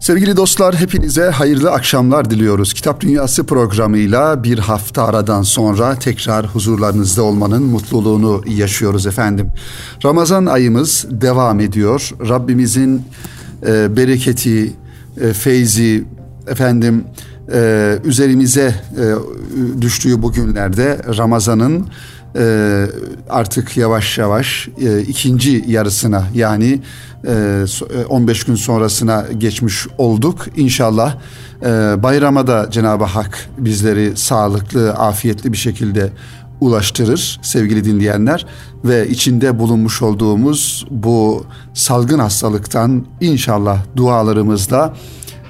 Sevgili dostlar hepinize hayırlı akşamlar diliyoruz. Kitap Dünyası programıyla bir hafta aradan sonra tekrar huzurlarınızda olmanın mutluluğunu yaşıyoruz efendim. Ramazan ayımız devam ediyor. Rabbimizin e, bereketi, e, feyzi, efendim e, üzerimize e, düştüğü bugünlerde Ramazan'ın e, artık yavaş yavaş e, ikinci yarısına yani e, 15 gün sonrasına geçmiş olduk. İnşallah e, bayrama da Cenab-ı Hak bizleri sağlıklı, afiyetli bir şekilde ulaştırır sevgili dinleyenler ve içinde bulunmuş olduğumuz bu salgın hastalıktan inşallah dualarımızla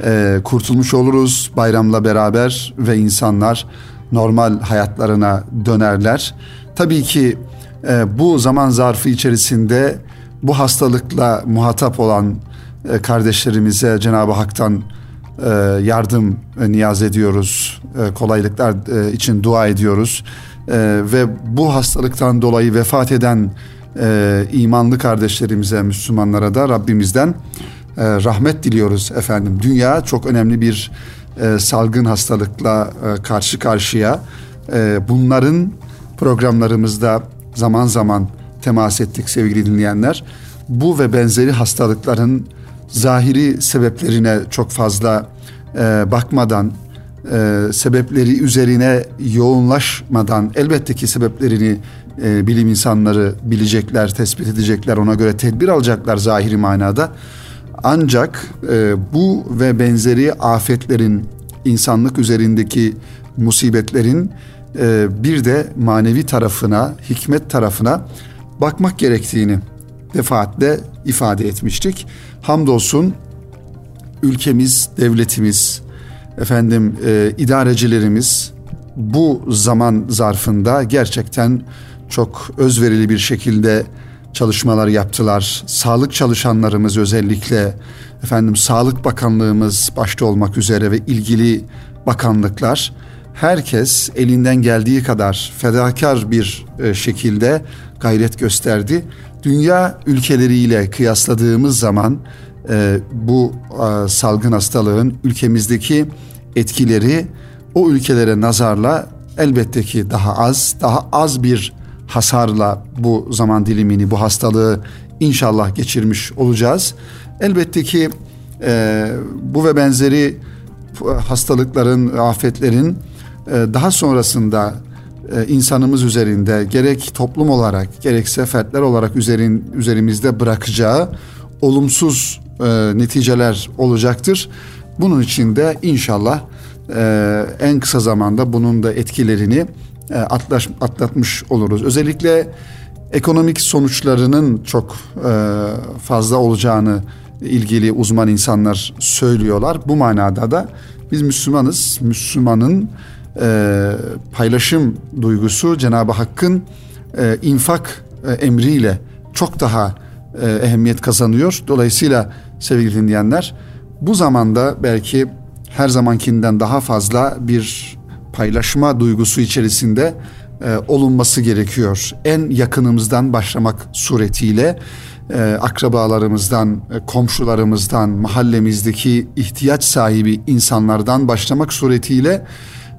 e, kurtulmuş oluruz bayramla beraber ve insanlar normal hayatlarına dönerler. Tabii ki e, bu zaman zarfı içerisinde bu hastalıkla muhatap olan e, kardeşlerimize Cenab-ı Hak'tan e, yardım e, niyaz ediyoruz. E, kolaylıklar e, için dua ediyoruz. E, ve bu hastalıktan dolayı vefat eden e, imanlı kardeşlerimize, Müslümanlara da Rabbimizden e, rahmet diliyoruz efendim. Dünya çok önemli bir e, salgın hastalıkla e, karşı karşıya. E, bunların programlarımızda zaman zaman temas ettik sevgili dinleyenler. Bu ve benzeri hastalıkların zahiri sebeplerine çok fazla e, bakmadan, e, sebepleri üzerine yoğunlaşmadan elbette ki sebeplerini e, bilim insanları bilecekler, tespit edecekler, ona göre tedbir alacaklar zahiri manada. Ancak e, bu ve benzeri afetlerin, insanlık üzerindeki musibetlerin e, bir de manevi tarafına, hikmet tarafına bakmak gerektiğini defaatle ifade etmiştik. Hamdolsun ülkemiz, devletimiz, efendim e, idarecilerimiz bu zaman zarfında gerçekten çok özverili bir şekilde çalışmalar yaptılar. Sağlık çalışanlarımız özellikle efendim Sağlık Bakanlığımız başta olmak üzere ve ilgili bakanlıklar herkes elinden geldiği kadar fedakar bir e, şekilde gayret gösterdi. Dünya ülkeleriyle kıyasladığımız zaman e, bu salgın hastalığın ülkemizdeki etkileri o ülkelere nazarla elbette ki daha az, daha az bir hasarla bu zaman dilimini, bu hastalığı inşallah geçirmiş olacağız. Elbette ki e, bu ve benzeri hastalıkların, afetlerin daha sonrasında e, insanımız üzerinde gerek toplum olarak gerekse fertler olarak üzerin, üzerimizde bırakacağı olumsuz e, neticeler olacaktır. Bunun için de inşallah e, en kısa zamanda bunun da etkilerini atlaş, atlatmış oluruz. Özellikle ekonomik sonuçlarının çok fazla olacağını ilgili uzman insanlar söylüyorlar. Bu manada da biz Müslümanız. Müslümanın e, paylaşım duygusu Cenab-ı Hakk'ın e, infak e, emriyle çok daha e, ehemmiyet kazanıyor. Dolayısıyla sevgili dinleyenler bu zamanda belki her zamankinden daha fazla bir paylaşma duygusu içerisinde e, olunması gerekiyor. En yakınımızdan başlamak suretiyle e, akrabalarımızdan, e, komşularımızdan, mahallemizdeki ihtiyaç sahibi insanlardan başlamak suretiyle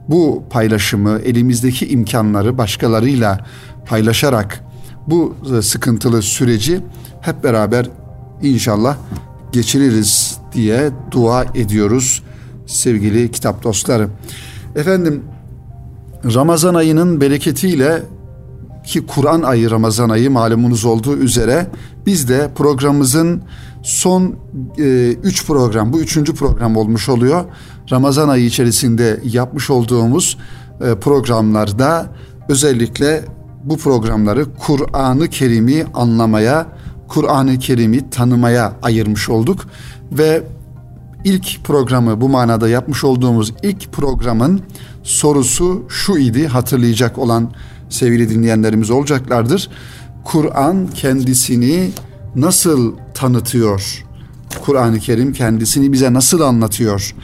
bu paylaşımı, elimizdeki imkanları başkalarıyla paylaşarak bu e, sıkıntılı süreci hep beraber inşallah geçiririz diye dua ediyoruz sevgili kitap dostları. Efendim Ramazan ayının bereketiyle ki Kur'an ayı Ramazan ayı malumunuz olduğu üzere biz de programımızın son e, üç program bu üçüncü program olmuş oluyor. Ramazan ayı içerisinde yapmış olduğumuz e, programlarda özellikle bu programları Kur'an-ı Kerim'i anlamaya, Kur'an-ı Kerim'i tanımaya ayırmış olduk ve ilk programı bu manada yapmış olduğumuz ilk programın sorusu şu idi hatırlayacak olan sevgili dinleyenlerimiz olacaklardır. Kur'an kendisini nasıl tanıtıyor? Kur'an-ı Kerim kendisini bize nasıl anlatıyor?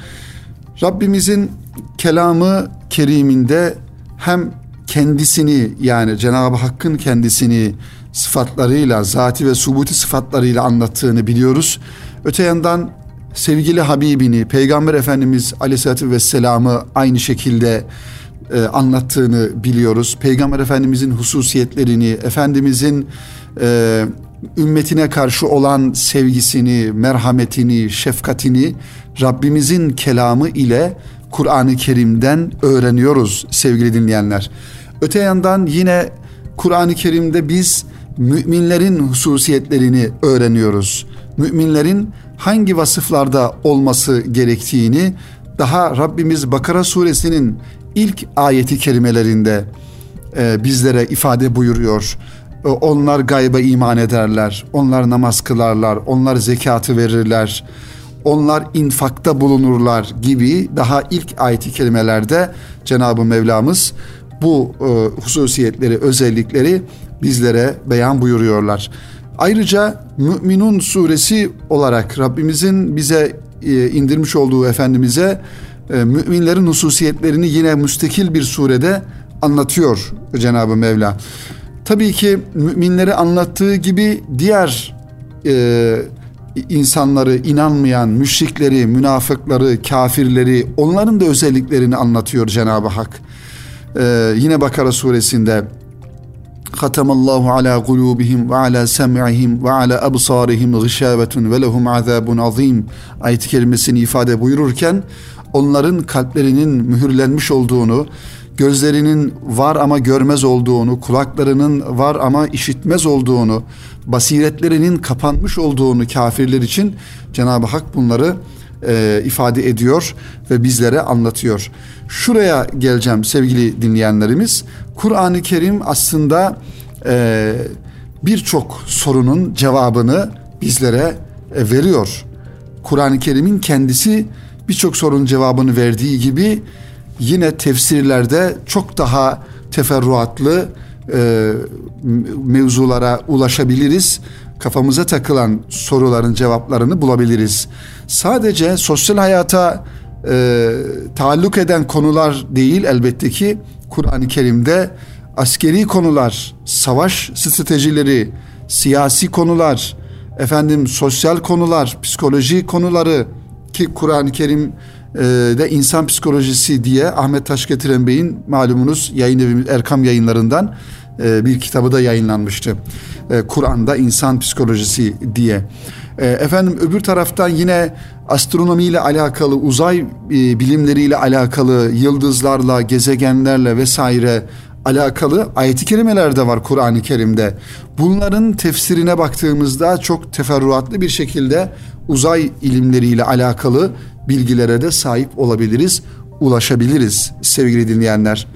Rabbimizin kelamı keriminde hem kendisini yani Cenab-ı Hakk'ın kendisini sıfatlarıyla, zati ve subuti sıfatlarıyla anlattığını biliyoruz. Öte yandan sevgili Habibini, Peygamber Efendimiz Aleyhisselatü Vesselam'ı aynı şekilde e, anlattığını biliyoruz. Peygamber Efendimizin hususiyetlerini, Efendimizin e, ümmetine karşı olan sevgisini, merhametini, şefkatini Rabbimizin kelamı ile Kur'an-ı Kerim'den öğreniyoruz sevgili dinleyenler. Öte yandan yine Kur'an-ı Kerim'de biz müminlerin hususiyetlerini öğreniyoruz. Müminlerin hangi vasıflarda olması gerektiğini daha Rabbimiz Bakara suresinin ilk ayeti kelimelerinde e, bizlere ifade buyuruyor. Onlar gayba iman ederler, onlar namaz kılarlar, onlar zekatı verirler, onlar infakta bulunurlar gibi daha ilk ayeti kelimelerde Cenab-ı Mevlamız bu e, hususiyetleri, özellikleri bizlere beyan buyuruyorlar. Ayrıca Müminun suresi olarak Rabbimizin bize e, indirmiş olduğu Efendimiz'e e, müminlerin hususiyetlerini yine müstakil bir surede anlatıyor Cenab-ı Mevla. Tabii ki müminleri anlattığı gibi diğer e, insanları, inanmayan, müşrikleri, münafıkları, kafirleri, onların da özelliklerini anlatıyor Cenab-ı Hak. Ee, yine Bakara suresinde Allahu ala kulubihim ve ala sem'ihim ve ala absarihim gışabetun ve lehum azabun azim ayet kelimesini ifade buyururken onların kalplerinin mühürlenmiş olduğunu, gözlerinin var ama görmez olduğunu, kulaklarının var ama işitmez olduğunu, basiretlerinin kapanmış olduğunu kafirler için Cenab-ı Hak bunları e, ifade ediyor ve bizlere anlatıyor. Şuraya geleceğim sevgili dinleyenlerimiz. Kur'an-ı Kerim aslında e, birçok sorunun cevabını bizlere e, veriyor. Kur'an-ı Kerim'in kendisi birçok sorunun cevabını verdiği gibi yine tefsirlerde çok daha teferruatlı e, mevzulara ulaşabiliriz. Kafamıza takılan soruların cevaplarını bulabiliriz. Sadece sosyal hayata e, taalluk eden konular değil elbette ki Kur'an-ı Kerim'de askeri konular, savaş stratejileri, siyasi konular, efendim sosyal konular, psikoloji konuları ki Kur'an-ı Kerim e, de insan psikolojisi diye Ahmet Taşgetiren Bey'in malumunuz yayın evimiz Erkam yayınlarından bir kitabı da yayınlanmıştı. E, Kur'an'da insan psikolojisi diye. E, efendim öbür taraftan yine astronomiyle alakalı, uzay e, bilimleriyle alakalı, yıldızlarla, gezegenlerle vesaire alakalı ayet-i kerimeler de var Kur'an-ı Kerim'de. Bunların tefsirine baktığımızda çok teferruatlı bir şekilde uzay ilimleriyle alakalı bilgilere de sahip olabiliriz, ulaşabiliriz sevgili dinleyenler.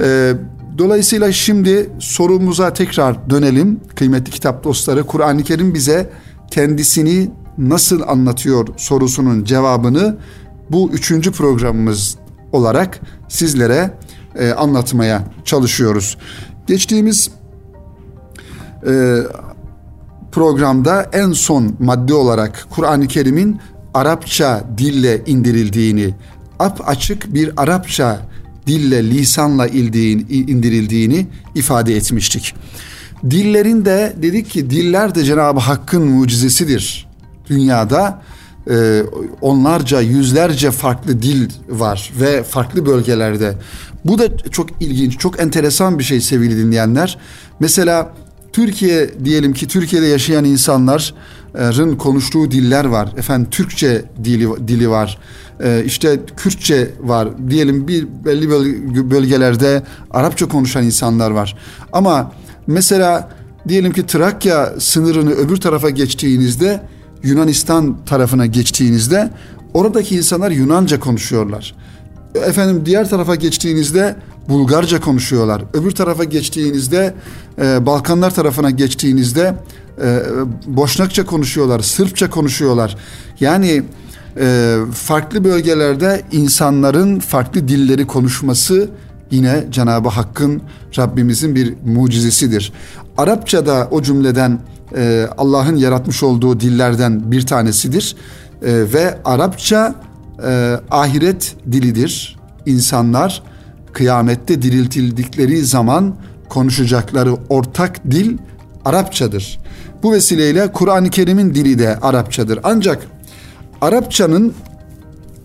Ee, dolayısıyla şimdi sorumuza tekrar dönelim kıymetli kitap dostları. Kur'an-ı Kerim bize kendisini nasıl anlatıyor sorusunun cevabını bu üçüncü programımız olarak sizlere e, anlatmaya çalışıyoruz. Geçtiğimiz e, programda en son madde olarak Kur'an-ı Kerim'in Arapça dille indirildiğini, ap açık bir Arapça dille, lisanla indirildiğini ifade etmiştik. Dillerin de dedik ki diller de Cenab-ı Hakk'ın mucizesidir. Dünyada e, onlarca, yüzlerce farklı dil var ve farklı bölgelerde. Bu da çok ilginç, çok enteresan bir şey sevgili dinleyenler. Mesela Türkiye diyelim ki Türkiye'de yaşayan insanların konuştuğu diller var. Efendim Türkçe dili dili var. Ee, işte Kürtçe var. Diyelim bir belli bölgelerde Arapça konuşan insanlar var. Ama mesela diyelim ki Trakya sınırını öbür tarafa geçtiğinizde Yunanistan tarafına geçtiğinizde oradaki insanlar Yunanca konuşuyorlar. Efendim diğer tarafa geçtiğinizde Bulgarca konuşuyorlar. Öbür tarafa geçtiğinizde e, Balkanlar tarafına geçtiğinizde e, Boşnakça konuşuyorlar, Sırpça konuşuyorlar. Yani e, farklı bölgelerde insanların farklı dilleri konuşması yine Cenab-ı Hakk'ın Rabbimizin bir mucizesidir. Arapça da o cümleden e, Allah'ın yaratmış olduğu dillerden bir tanesidir e, ve Arapça e, ahiret dilidir. İnsanlar kıyamette diriltildikleri zaman konuşacakları ortak dil Arapçadır. Bu vesileyle Kur'an-ı Kerim'in dili de Arapçadır. Ancak Arapçanın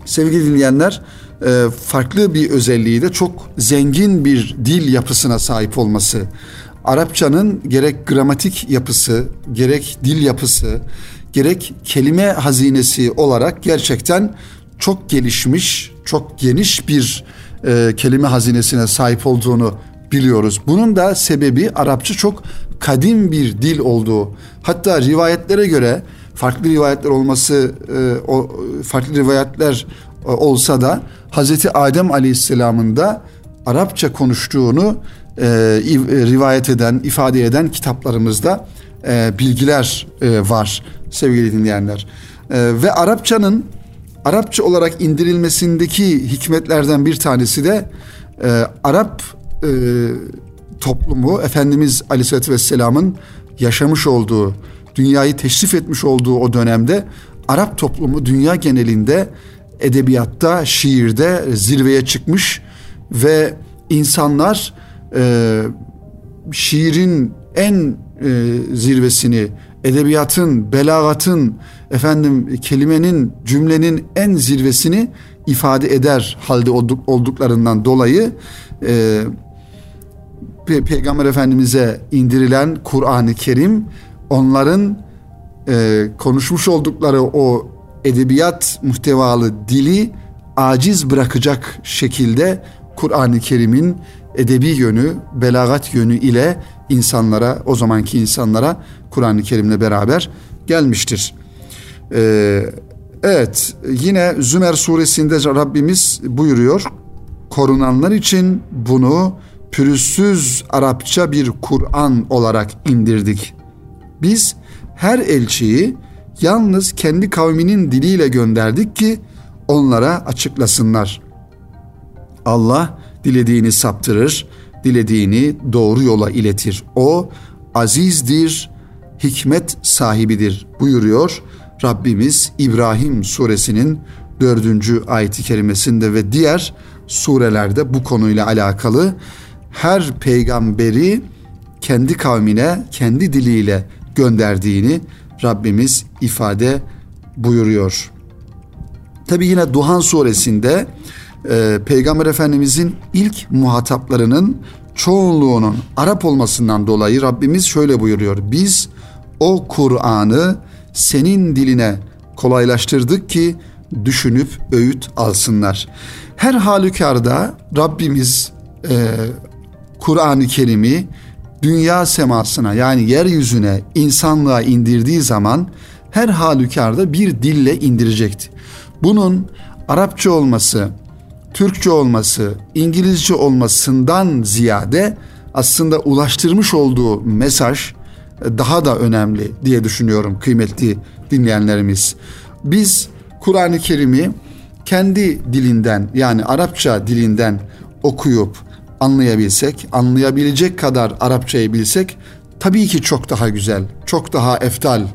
sevgili dinleyenler e, farklı bir özelliği de çok zengin bir dil yapısına sahip olması. Arapçanın gerek gramatik yapısı, gerek dil yapısı, gerek kelime hazinesi olarak gerçekten çok gelişmiş, çok geniş bir e, kelime hazinesine sahip olduğunu biliyoruz. Bunun da sebebi Arapça çok kadim bir dil olduğu. Hatta rivayetlere göre farklı rivayetler olması, e, o farklı rivayetler e, olsa da Hazreti Adem Aleyhisselam'ın da Arapça konuştuğunu e, rivayet eden, ifade eden kitaplarımızda e, bilgiler e, var sevgili dinleyenler. E, ve Arapçanın Arapça olarak indirilmesindeki hikmetlerden bir tanesi de e, Arap e, toplumu Efendimiz Aleyhisselatü Vesselam'ın yaşamış olduğu, dünyayı teşrif etmiş olduğu o dönemde Arap toplumu dünya genelinde edebiyatta, şiirde zirveye çıkmış ve insanlar e, şiirin en e, zirvesini, edebiyatın, belagatın, efendim kelimenin, cümlenin en zirvesini ifade eder halde olduk, olduklarından dolayı e, Pe- Peygamber Efendimiz'e indirilen Kur'an-ı Kerim onların e, konuşmuş oldukları o edebiyat muhtevalı dili aciz bırakacak şekilde Kur'an-ı Kerim'in edebi yönü, belagat yönü ile insanlara, o zamanki insanlara Kur'an-ı Kerim'le beraber gelmiştir. Ee, evet, yine Zümer suresinde Rabbimiz buyuruyor, korunanlar için bunu pürüzsüz Arapça bir Kur'an olarak indirdik. Biz her elçiyi yalnız kendi kavminin diliyle gönderdik ki onlara açıklasınlar. Allah dilediğini saptırır, dilediğini doğru yola iletir. O azizdir, hikmet sahibidir buyuruyor Rabbimiz İbrahim suresinin dördüncü ayeti kerimesinde ve diğer surelerde bu konuyla alakalı her peygamberi kendi kavmine kendi diliyle gönderdiğini Rabbimiz ifade buyuruyor. Tabi yine Duhan suresinde e, Peygamber Efendimizin ilk muhataplarının çoğunluğunun Arap olmasından dolayı Rabbimiz şöyle buyuruyor. Biz o Kur'an'ı senin diline kolaylaştırdık ki düşünüp öğüt alsınlar. Her halükarda Rabbimiz e, Kur'an-ı Kerim'i dünya semasına yani yeryüzüne insanlığa indirdiği zaman her halükarda bir dille indirecekti. Bunun Arapça olması, Türkçe olması, İngilizce olmasından ziyade aslında ulaştırmış olduğu mesaj e, daha da önemli diye düşünüyorum kıymetli dinleyenlerimiz. Biz Kur'an-ı Kerim'i kendi dilinden yani Arapça dilinden okuyup anlayabilsek, anlayabilecek kadar Arapçayı bilsek tabii ki çok daha güzel, çok daha eftal.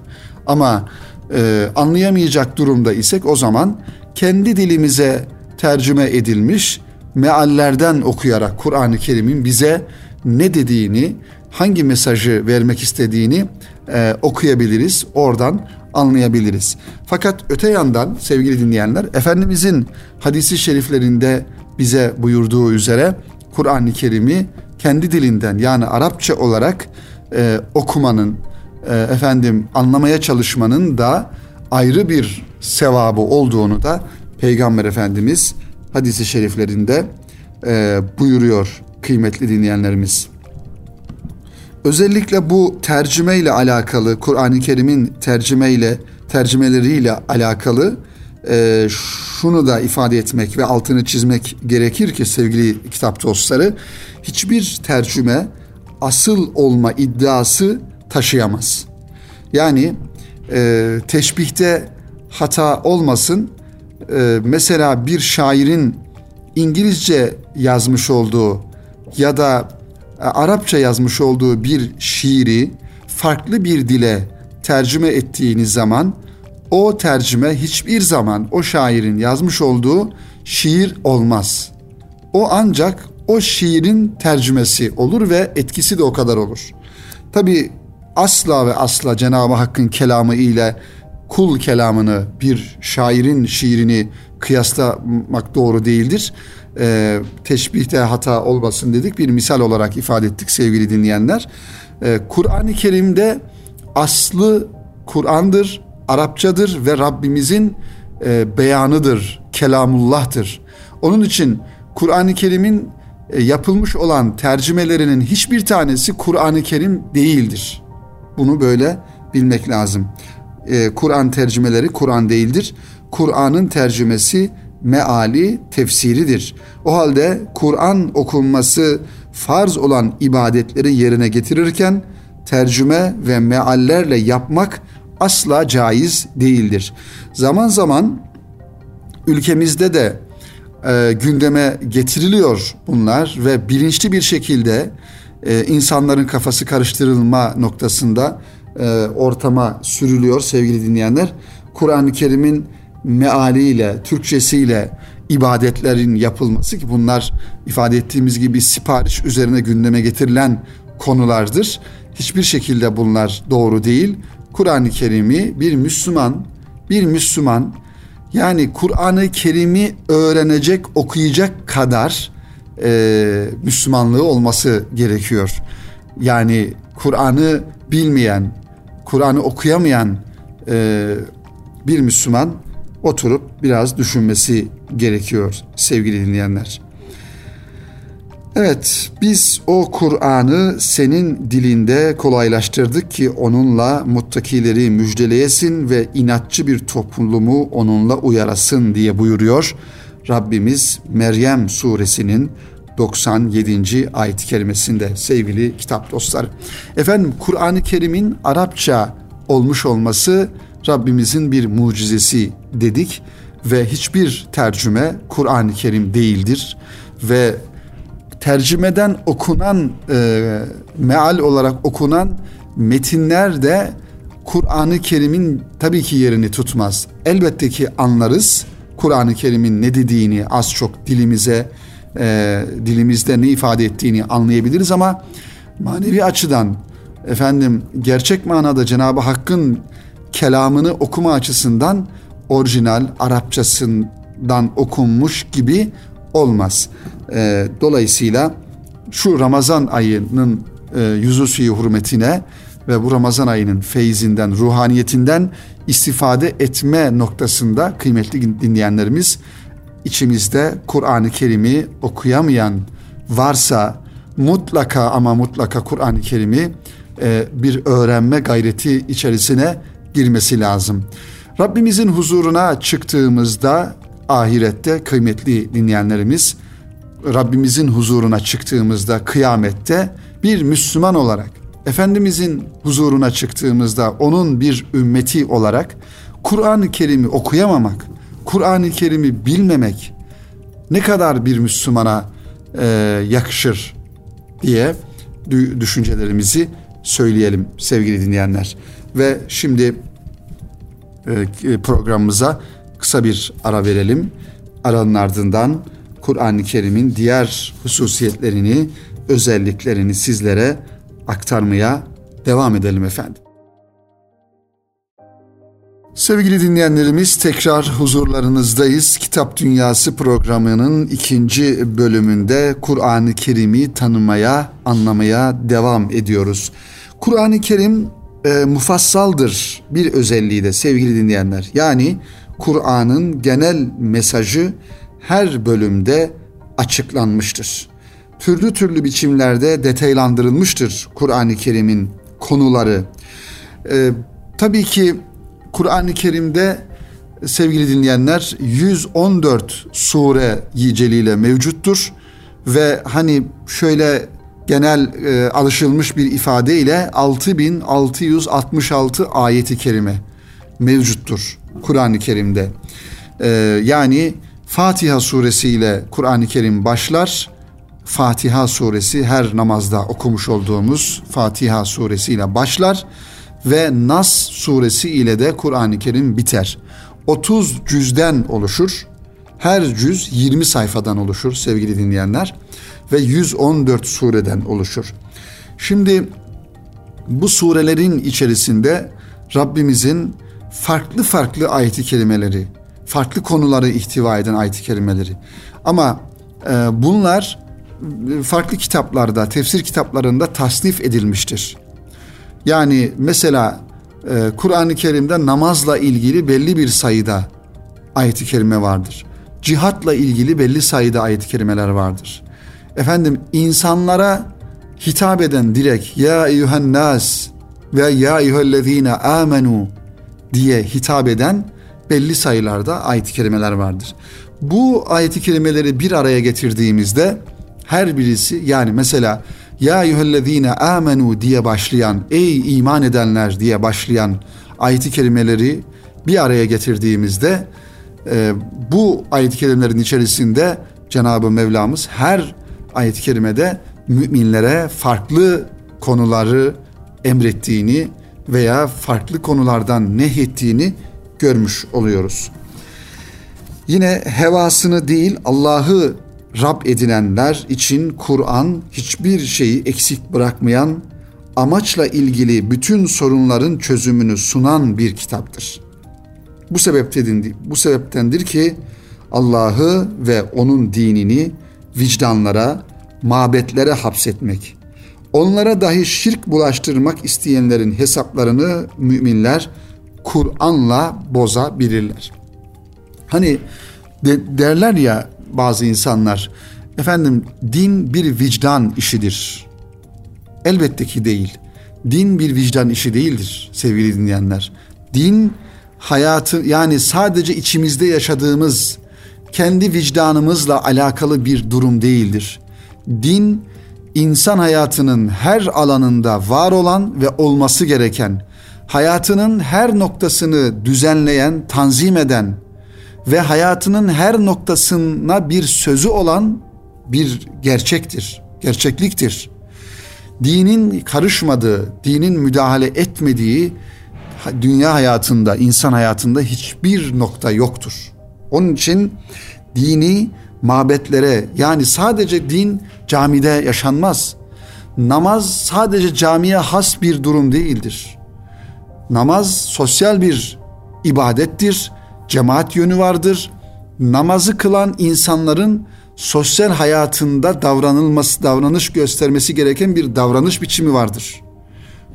Ama e, anlayamayacak durumda isek o zaman kendi dilimize tercüme edilmiş meallerden okuyarak Kur'an-ı Kerim'in bize ne dediğini, hangi mesajı vermek istediğini e, okuyabiliriz, oradan anlayabiliriz. Fakat öte yandan sevgili dinleyenler, Efendimizin hadisi şeriflerinde bize buyurduğu üzere Kur'an-ı Kerim'i kendi dilinden yani Arapça olarak e, okumanın, e, efendim anlamaya çalışmanın da ayrı bir sevabı olduğunu da Peygamber Efendimiz hadisi şeriflerinde e, buyuruyor kıymetli dinleyenlerimiz. Özellikle bu tercüme ile alakalı, Kur'an-ı Kerim'in tercüme ile tercümeleriyle alakalı e, şunu da ifade etmek ve altını çizmek gerekir ki sevgili kitap dostları, hiçbir tercüme asıl olma iddiası taşıyamaz. Yani e, teşbihte hata olmasın, e, mesela bir şairin İngilizce yazmış olduğu ya da e, Arapça yazmış olduğu bir şiiri farklı bir dile tercüme ettiğiniz zaman o tercüme hiçbir zaman o şairin yazmış olduğu şiir olmaz. O ancak o şiirin tercümesi olur ve etkisi de o kadar olur. Tabi asla ve asla Cenab-ı Hakk'ın kelamı ile kul kelamını bir şairin şiirini kıyaslamak doğru değildir. E, teşbihte hata olmasın dedik bir misal olarak ifade ettik sevgili dinleyenler. E, Kur'an-ı Kerim'de aslı Kur'an'dır, Arapçadır ve Rabbimizin e, beyanıdır, kelamullah'tır. Onun için Kur'an-ı Kerim'in e, yapılmış olan tercümelerinin hiçbir tanesi Kur'an-ı Kerim değildir. Bunu böyle bilmek lazım. E, Kur'an tercümeleri Kur'an değildir. Kur'an'ın tercümesi meali tefsiridir. O halde Kur'an okunması farz olan ibadetleri yerine getirirken tercüme ve meallerle yapmak asla caiz değildir. Zaman zaman ülkemizde de e, gündeme getiriliyor bunlar ve bilinçli bir şekilde e, insanların kafası karıştırılma noktasında e, ortama sürülüyor sevgili dinleyenler. Kur'an-ı Kerim'in mealiyle, Türkçesiyle ibadetlerin yapılması ki bunlar ifade ettiğimiz gibi sipariş üzerine gündeme getirilen konulardır. Hiçbir şekilde bunlar doğru değil. Kur'an-ı Kerim'i bir Müslüman, bir Müslüman yani Kur'an-ı Kerim'i öğrenecek, okuyacak kadar e, Müslümanlığı olması gerekiyor. Yani Kur'an'ı bilmeyen, Kur'an'ı okuyamayan e, bir Müslüman oturup biraz düşünmesi gerekiyor sevgili dinleyenler. Evet, biz o Kur'an'ı senin dilinde kolaylaştırdık ki onunla muttakileri müjdeleyesin ve inatçı bir toplumu onunla uyarasın diye buyuruyor Rabbimiz Meryem suresinin 97. ayet-i kerimesinde sevgili kitap dostları. Efendim Kur'an-ı Kerim'in Arapça olmuş olması Rabbimizin bir mucizesi dedik ve hiçbir tercüme Kur'an-ı Kerim değildir ve tercümeden okunan e, meal olarak okunan metinler de Kur'an-ı Kerim'in tabii ki yerini tutmaz. Elbette ki anlarız Kur'an-ı Kerim'in ne dediğini az çok dilimize e, dilimizde ne ifade ettiğini anlayabiliriz ama manevi açıdan efendim gerçek manada Cenab-ı Hakk'ın kelamını okuma açısından orijinal Arapçasından okunmuş gibi olmaz. E, dolayısıyla şu Ramazan ayının e, yüzü hürmetine ve bu Ramazan ayının feyzinden, ruhaniyetinden istifade etme noktasında kıymetli dinleyenlerimiz içimizde Kur'an-ı Kerim'i okuyamayan varsa mutlaka ama mutlaka Kur'an-ı Kerim'i e, bir öğrenme gayreti içerisine girmesi lazım. Rabbimizin huzuruna çıktığımızda ahirette kıymetli dinleyenlerimiz Rabbimizin huzuruna çıktığımızda kıyamette bir Müslüman olarak Efendimizin huzuruna çıktığımızda onun bir ümmeti olarak Kur'an-ı Kerim'i okuyamamak, Kur'an-ı Kerim'i bilmemek ne kadar bir Müslümana e, yakışır diye düşüncelerimizi söyleyelim sevgili dinleyenler. Ve şimdi e, programımıza kısa bir ara verelim. Aranın ardından Kur'an-ı Kerim'in diğer hususiyetlerini, özelliklerini sizlere aktarmaya devam edelim efendim. Sevgili dinleyenlerimiz tekrar huzurlarınızdayız. Kitap Dünyası programının ikinci bölümünde Kur'an-ı Kerim'i tanımaya, anlamaya devam ediyoruz. Kur'an-ı Kerim e, mufassaldır bir özelliği de sevgili dinleyenler. Yani Kur'an'ın genel mesajı her bölümde açıklanmıştır. Türlü türlü biçimlerde detaylandırılmıştır Kur'an-ı Kerim'in konuları. Ee, tabii ki Kur'an-ı Kerim'de sevgili dinleyenler 114 sure yiceliyle mevcuttur ve hani şöyle genel e, alışılmış bir ifadeyle 6666 ayeti kerime mevcuttur Kur'an-ı Kerim'de. Ee, yani Fatiha suresiyle Kur'an-ı Kerim başlar. Fatiha suresi her namazda okumuş olduğumuz Fatiha suresiyle başlar ve Nas suresi ile de Kur'an-ı Kerim biter. 30 cüzden oluşur. Her cüz 20 sayfadan oluşur sevgili dinleyenler ve 114 sureden oluşur. Şimdi bu surelerin içerisinde Rabbimizin farklı farklı ayet-i kerimeleri, farklı konuları ihtiva eden ayet-i kerimeleri. Ama e, bunlar e, farklı kitaplarda, tefsir kitaplarında tasnif edilmiştir. Yani mesela e, Kur'an-ı Kerim'de namazla ilgili belli bir sayıda ayet-i kerime vardır. Cihatla ilgili belli sayıda ayet-i kerimeler vardır. Efendim insanlara hitap eden direkt ya eyyühen nas ve ya eyyühellezine amenu diye hitap eden belli sayılarda ayet-i kerimeler vardır. Bu ayet-i kerimeleri bir araya getirdiğimizde her birisi yani mesela ya eyyühellezine amenu diye başlayan ey iman edenler diye başlayan ayet-i kerimeleri bir araya getirdiğimizde e, bu ayet-i kerimelerin içerisinde Cenab-ı Mevlamız her ayet-i kerimede müminlere farklı konuları emrettiğini veya farklı konulardan nehyettiğini görmüş oluyoruz. Yine hevasını değil Allah'ı Rab edinenler için Kur'an hiçbir şeyi eksik bırakmayan, amaçla ilgili bütün sorunların çözümünü sunan bir kitaptır. Bu sebeptendir, bu sebeptendir ki Allah'ı ve onun dinini vicdanlara, mabetlere hapsetmek, onlara dahi şirk bulaştırmak isteyenlerin hesaplarını müminler Kur'an'la bozabilirler. Hani de, derler ya bazı insanlar, efendim din bir vicdan işidir. Elbette ki değil. Din bir vicdan işi değildir sevgili dinleyenler. Din hayatı yani sadece içimizde yaşadığımız kendi vicdanımızla alakalı bir durum değildir. Din insan hayatının her alanında var olan ve olması gereken, hayatının her noktasını düzenleyen, tanzim eden ve hayatının her noktasına bir sözü olan bir gerçektir, gerçekliktir. Dinin karışmadığı, dinin müdahale etmediği dünya hayatında, insan hayatında hiçbir nokta yoktur. Onun için dini mabetlere yani sadece din camide yaşanmaz. Namaz sadece camiye has bir durum değildir. Namaz sosyal bir ibadettir. Cemaat yönü vardır. Namazı kılan insanların sosyal hayatında davranılması, davranış göstermesi gereken bir davranış biçimi vardır.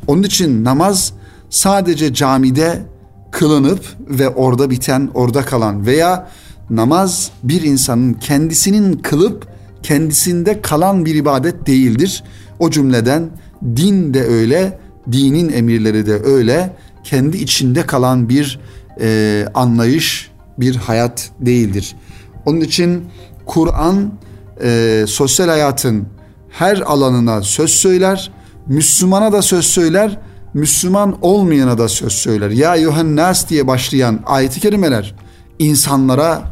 Onun için namaz sadece camide kılınıp ve orada biten, orada kalan veya namaz bir insanın kendisinin kılıp kendisinde kalan bir ibadet değildir. O cümleden din de öyle, dinin emirleri de öyle, kendi içinde kalan bir e, anlayış, bir hayat değildir. Onun için Kur'an e, sosyal hayatın her alanına söz söyler, Müslümana da söz söyler, Müslüman olmayana da söz söyler. Ya Yuhannas diye başlayan ayet-i kerimeler insanlara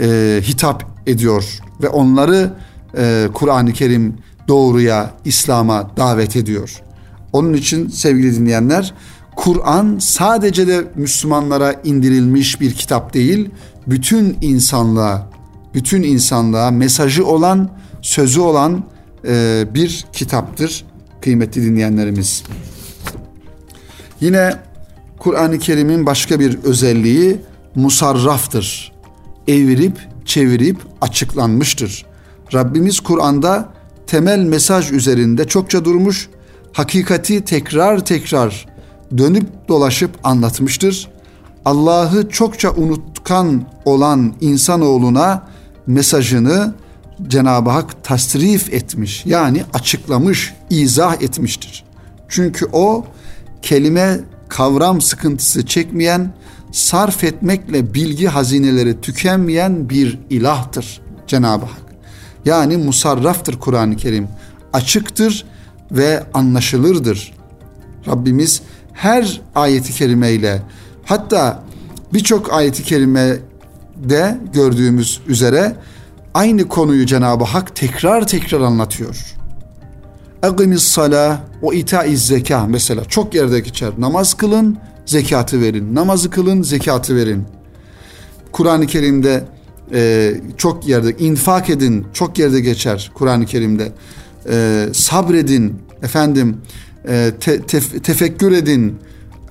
e, hitap ediyor ve onları e, Kur'an-ı Kerim doğruya, İslam'a davet ediyor. Onun için sevgili dinleyenler, Kur'an sadece de Müslümanlara indirilmiş bir kitap değil, bütün insanlığa, bütün insanlığa mesajı olan, sözü olan e, bir kitaptır kıymetli dinleyenlerimiz. Yine Kur'an-ı Kerim'in başka bir özelliği musarraftır. Evirip çevirip açıklanmıştır. Rabbimiz Kur'an'da temel mesaj üzerinde çokça durmuş, hakikati tekrar tekrar dönüp dolaşıp anlatmıştır. Allah'ı çokça unutkan olan insanoğluna mesajını Cenab-ı Hak tasrif etmiş yani açıklamış, izah etmiştir. Çünkü o kelime kavram sıkıntısı çekmeyen, sarf etmekle bilgi hazineleri tükenmeyen bir ilahtır Cenab-ı Hak. Yani musarraftır Kur'an-ı Kerim. Açıktır ve anlaşılırdır. Rabbimiz her ayeti kerimeyle hatta birçok ayeti kerimede gördüğümüz üzere aynı konuyu Cenab-ı Hak tekrar tekrar anlatıyor. Egimiz sala o itaiz zeka mesela çok yerde geçer. Namaz kılın, zekatı verin. Namazı kılın, zekatı verin. Kur'an-ı Kerim'de e, çok yerde infak edin, çok yerde geçer Kur'an-ı Kerim'de. E, sabredin, efendim, te, tef, tefekkür edin,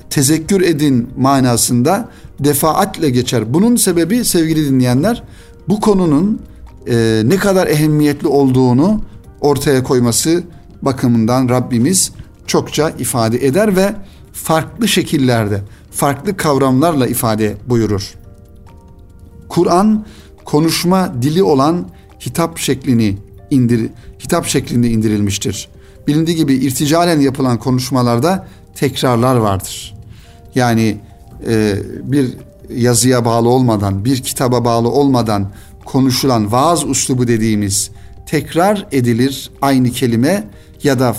tezekkür edin manasında defaatle geçer. Bunun sebebi sevgili dinleyenler bu konunun e, ne kadar ehemmiyetli olduğunu ortaya koyması bakımından Rabbimiz çokça ifade eder ve farklı şekillerde, farklı kavramlarla ifade buyurur. Kur'an konuşma dili olan hitap şeklini indir hitap şeklinde indirilmiştir. Bilindiği gibi irticalen yapılan konuşmalarda tekrarlar vardır. Yani e, bir yazıya bağlı olmadan, bir kitaba bağlı olmadan konuşulan vaaz uslubu dediğimiz tekrar edilir aynı kelime ya da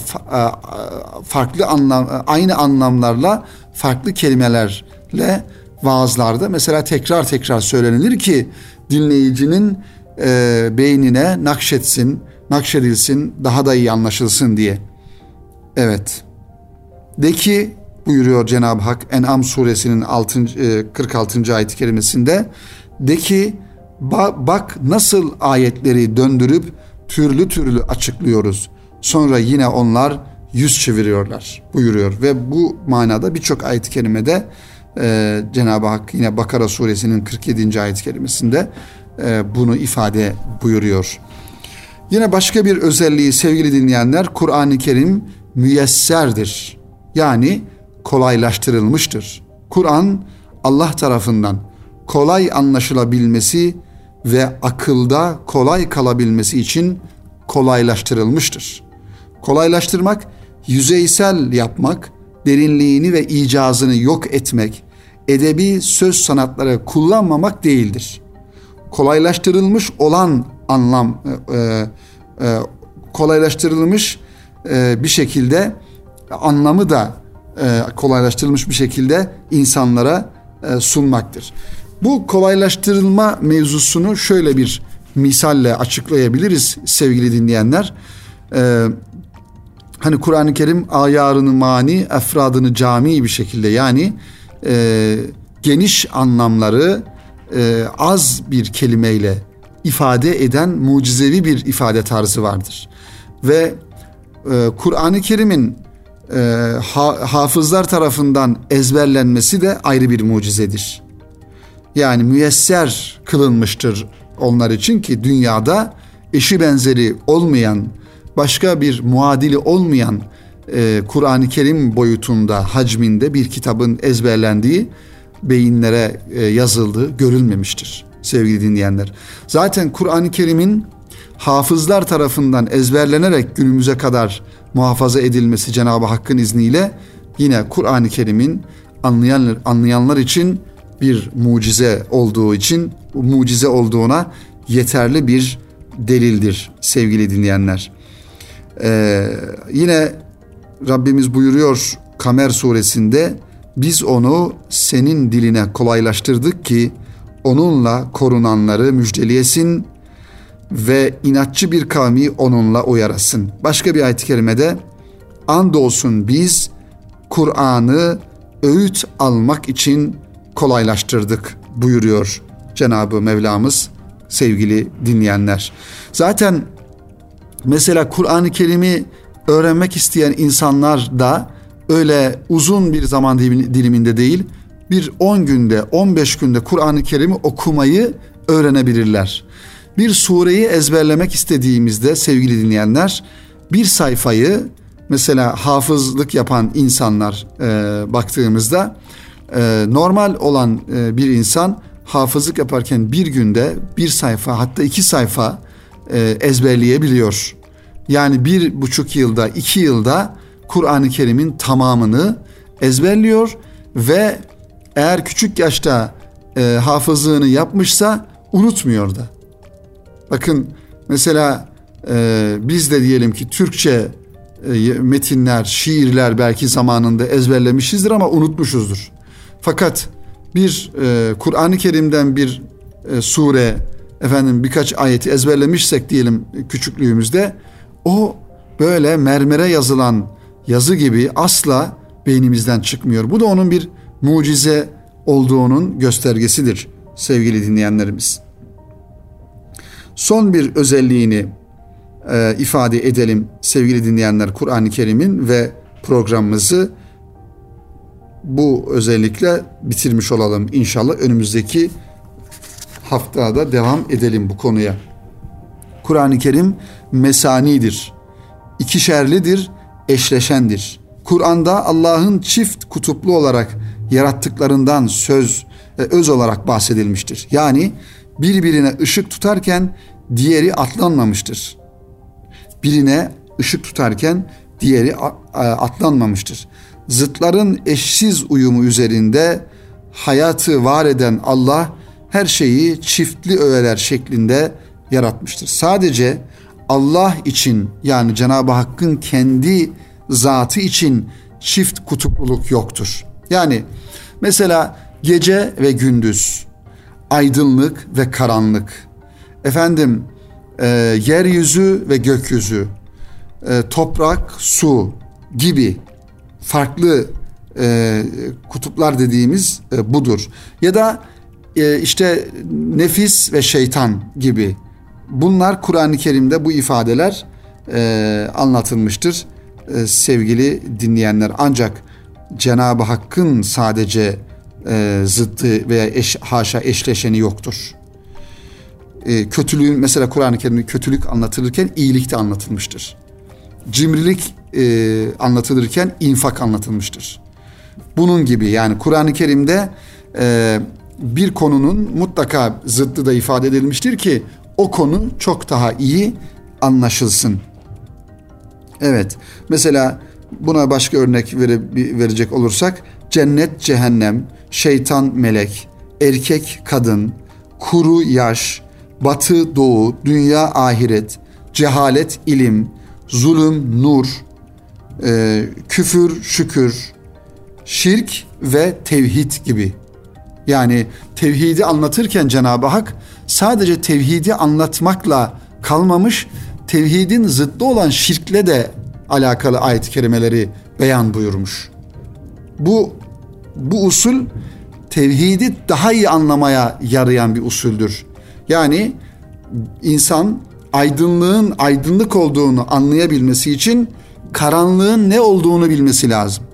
farklı anlam aynı anlamlarla farklı kelimelerle vaazlarda mesela tekrar tekrar söylenilir ki dinleyicinin e, beynine nakşetsin, nakşedilsin, daha da iyi anlaşılsın diye. Evet. De ki buyuruyor Cenab-ı Hak En'am suresinin 6. 46. ayet-i kerimesinde de ki bak nasıl ayetleri döndürüp türlü türlü açıklıyoruz. Sonra yine onlar yüz çeviriyorlar buyuruyor ve bu manada birçok ayet-i kerimede e, Cenab-ı Hak yine Bakara suresinin 47. ayet-i kerimesinde e, bunu ifade buyuruyor. Yine başka bir özelliği sevgili dinleyenler Kur'an-ı Kerim müyesserdir. Yani kolaylaştırılmıştır. Kur'an Allah tarafından kolay anlaşılabilmesi ve akılda kolay kalabilmesi için kolaylaştırılmıştır. Kolaylaştırmak, yüzeysel yapmak, derinliğini ve icazını yok etmek, edebi söz sanatları kullanmamak değildir. Kolaylaştırılmış olan anlam, e, e, kolaylaştırılmış e, bir şekilde anlamı da e, kolaylaştırılmış bir şekilde insanlara e, sunmaktır. Bu kolaylaştırılma mevzusunu şöyle bir misalle açıklayabiliriz sevgili dinleyenler. Ee, hani Kur'an-ı Kerim ayarını mani, efradını cami bir şekilde yani e, geniş anlamları e, az bir kelimeyle ifade eden mucizevi bir ifade tarzı vardır. Ve e, Kur'an-ı Kerim'in e, ha, hafızlar tarafından ezberlenmesi de ayrı bir mucizedir. Yani müyesser kılınmıştır onlar için ki dünyada eşi benzeri olmayan, başka bir muadili olmayan e, Kur'an-ı Kerim boyutunda, hacminde bir kitabın ezberlendiği beyinlere e, yazıldığı görülmemiştir sevgili dinleyenler. Zaten Kur'an-ı Kerim'in hafızlar tarafından ezberlenerek günümüze kadar muhafaza edilmesi Cenab-ı Hakk'ın izniyle yine Kur'an-ı Kerim'in anlayanlar, anlayanlar için bir mucize olduğu için mucize olduğuna yeterli bir delildir sevgili dinleyenler. Ee, yine Rabbimiz buyuruyor Kamer suresinde biz onu senin diline kolaylaştırdık ki onunla korunanları müjdeleyesin ve inatçı bir kavmi onunla uyarasın. Başka bir ayet-i kerimede andolsun biz Kur'an'ı öğüt almak için kolaylaştırdık buyuruyor Cenabı Mevlamız sevgili dinleyenler. Zaten mesela Kur'an-ı Kerim'i öğrenmek isteyen insanlar da öyle uzun bir zaman diliminde değil bir 10 günde 15 günde Kur'an-ı Kerim'i okumayı öğrenebilirler. Bir sureyi ezberlemek istediğimizde sevgili dinleyenler bir sayfayı mesela hafızlık yapan insanlar e, baktığımızda e, normal olan e, bir insan hafızlık yaparken bir günde bir sayfa hatta iki sayfa e, ezberleyebiliyor. Yani bir buçuk yılda iki yılda Kur'an-ı Kerim'in tamamını ezberliyor ve eğer küçük yaşta e, hafızlığını yapmışsa unutmuyor da. Bakın mesela e, biz de diyelim ki Türkçe e, metinler, şiirler belki zamanında ezberlemişizdir ama unutmuşuzdur. Fakat bir e, Kur'an-ı Kerim'den bir e, sure, efendim birkaç ayeti ezberlemişsek diyelim küçüklüğümüzde o böyle mermere yazılan yazı gibi asla beynimizden çıkmıyor. Bu da onun bir mucize olduğunun göstergesidir sevgili dinleyenlerimiz. Son bir özelliğini e, ifade edelim sevgili dinleyenler Kur'an-ı Kerim'in ve programımızı bu özellikle bitirmiş olalım inşallah. Önümüzdeki haftada devam edelim bu konuya. Kur'an-ı Kerim mesanidir. İkişerlidir, eşleşendir. Kur'an'da Allah'ın çift kutuplu olarak yarattıklarından söz ve öz olarak bahsedilmiştir. Yani birbirine ışık tutarken diğeri atlanmamıştır. Birine ışık tutarken diğeri atlanmamıştır. Zıtların eşsiz uyumu üzerinde hayatı var eden Allah her şeyi çiftli öğeler şeklinde yaratmıştır. Sadece Allah için yani Cenab-ı Hakk'ın kendi zatı için çift kutupluluk yoktur. Yani mesela gece ve gündüz, aydınlık ve karanlık, efendim e, yeryüzü ve gökyüzü, e, toprak, su gibi farklı e, kutuplar dediğimiz e, budur. Ya da e, işte nefis ve şeytan gibi bunlar Kur'an-ı Kerim'de bu ifadeler e, anlatılmıştır e, sevgili dinleyenler. Ancak Cenab-ı Hakk'ın sadece e, zıttı veya eş, haşa eşleşeni yoktur. E, kötülüğün mesela Kur'an-ı Kerim'de kötülük anlatılırken iyilik de anlatılmıştır. Cimrilik e, anlatılırken infak anlatılmıştır. Bunun gibi yani Kur'an-ı Kerim'de e, bir konunun mutlaka zıttı da ifade edilmiştir ki o konu çok daha iyi anlaşılsın. Evet mesela buna başka örnek vere, verecek olursak cennet cehennem, şeytan melek, erkek kadın, kuru yaş, batı doğu, dünya ahiret, cehalet ilim, zulüm nur, e, küfür şükür, şirk ve tevhid gibi. Yani tevhidi anlatırken Cenab-ı Hak sadece tevhidi anlatmakla kalmamış, tevhidin zıttı olan şirkle de alakalı ayet-i kerimeleri beyan buyurmuş. Bu bu usul tevhidi daha iyi anlamaya yarayan bir usuldür. Yani insan aydınlığın aydınlık olduğunu anlayabilmesi için karanlığın ne olduğunu bilmesi lazım.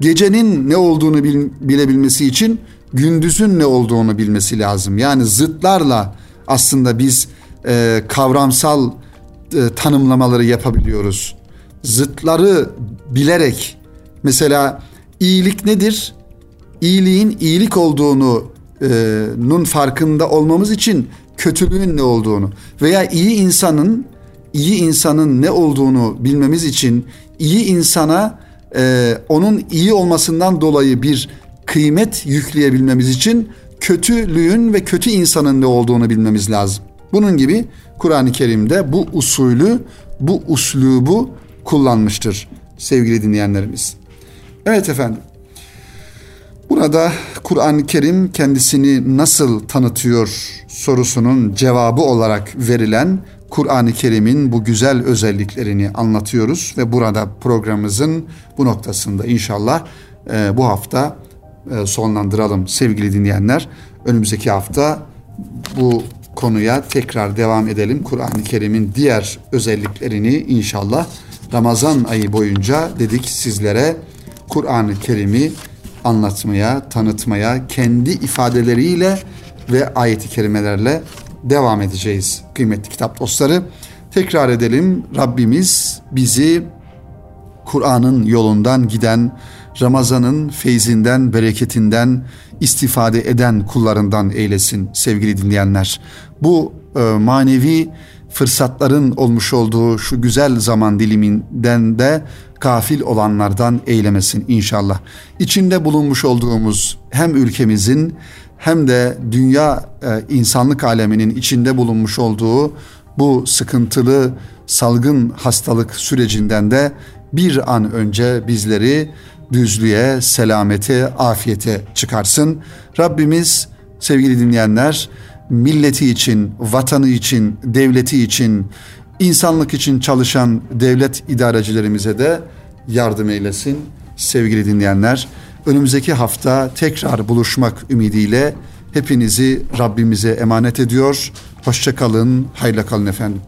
Gecenin ne olduğunu bilebilmesi için gündüzün ne olduğunu bilmesi lazım. Yani zıtlarla aslında biz e, kavramsal e, tanımlamaları yapabiliyoruz. Zıtları bilerek mesela iyilik nedir? İyiliğin iyilik olduğunu e, nun farkında olmamız için kötülüğün ne olduğunu veya iyi insanın iyi insanın ne olduğunu bilmemiz için iyi insana e, onun iyi olmasından dolayı bir kıymet yükleyebilmemiz için kötülüğün ve kötü insanın ne olduğunu bilmemiz lazım. Bunun gibi Kur'an-ı Kerim'de bu usulü, bu uslubu kullanmıştır sevgili dinleyenlerimiz. Evet efendim. Burada Kur'an-ı Kerim kendisini nasıl tanıtıyor sorusunun cevabı olarak verilen Kur'an-ı Kerim'in bu güzel özelliklerini anlatıyoruz ve burada programımızın bu noktasında inşallah e, bu hafta e, sonlandıralım sevgili dinleyenler. Önümüzdeki hafta bu konuya tekrar devam edelim. Kur'an-ı Kerim'in diğer özelliklerini inşallah Ramazan ayı boyunca dedik sizlere Kur'an-ı Kerim'i anlatmaya, tanıtmaya, kendi ifadeleriyle ve ayeti kerimelerle devam edeceğiz kıymetli kitap dostları. Tekrar edelim Rabbimiz bizi Kur'an'ın yolundan giden, Ramazan'ın feyzinden, bereketinden istifade eden kullarından eylesin sevgili dinleyenler. Bu e, manevi fırsatların olmuş olduğu şu güzel zaman diliminden de gafil olanlardan eylemesin inşallah. İçinde bulunmuş olduğumuz hem ülkemizin hem de dünya e, insanlık aleminin içinde bulunmuş olduğu bu sıkıntılı salgın hastalık sürecinden de bir an önce bizleri düzlüğe, selamete, afiyete çıkarsın. Rabbimiz sevgili dinleyenler milleti için, vatanı için, devleti için, insanlık için çalışan devlet idarecilerimize de yardım eylesin sevgili dinleyenler. Önümüzdeki hafta tekrar buluşmak ümidiyle hepinizi Rabbimize emanet ediyor. Hoşçakalın, hayırla kalın efendim.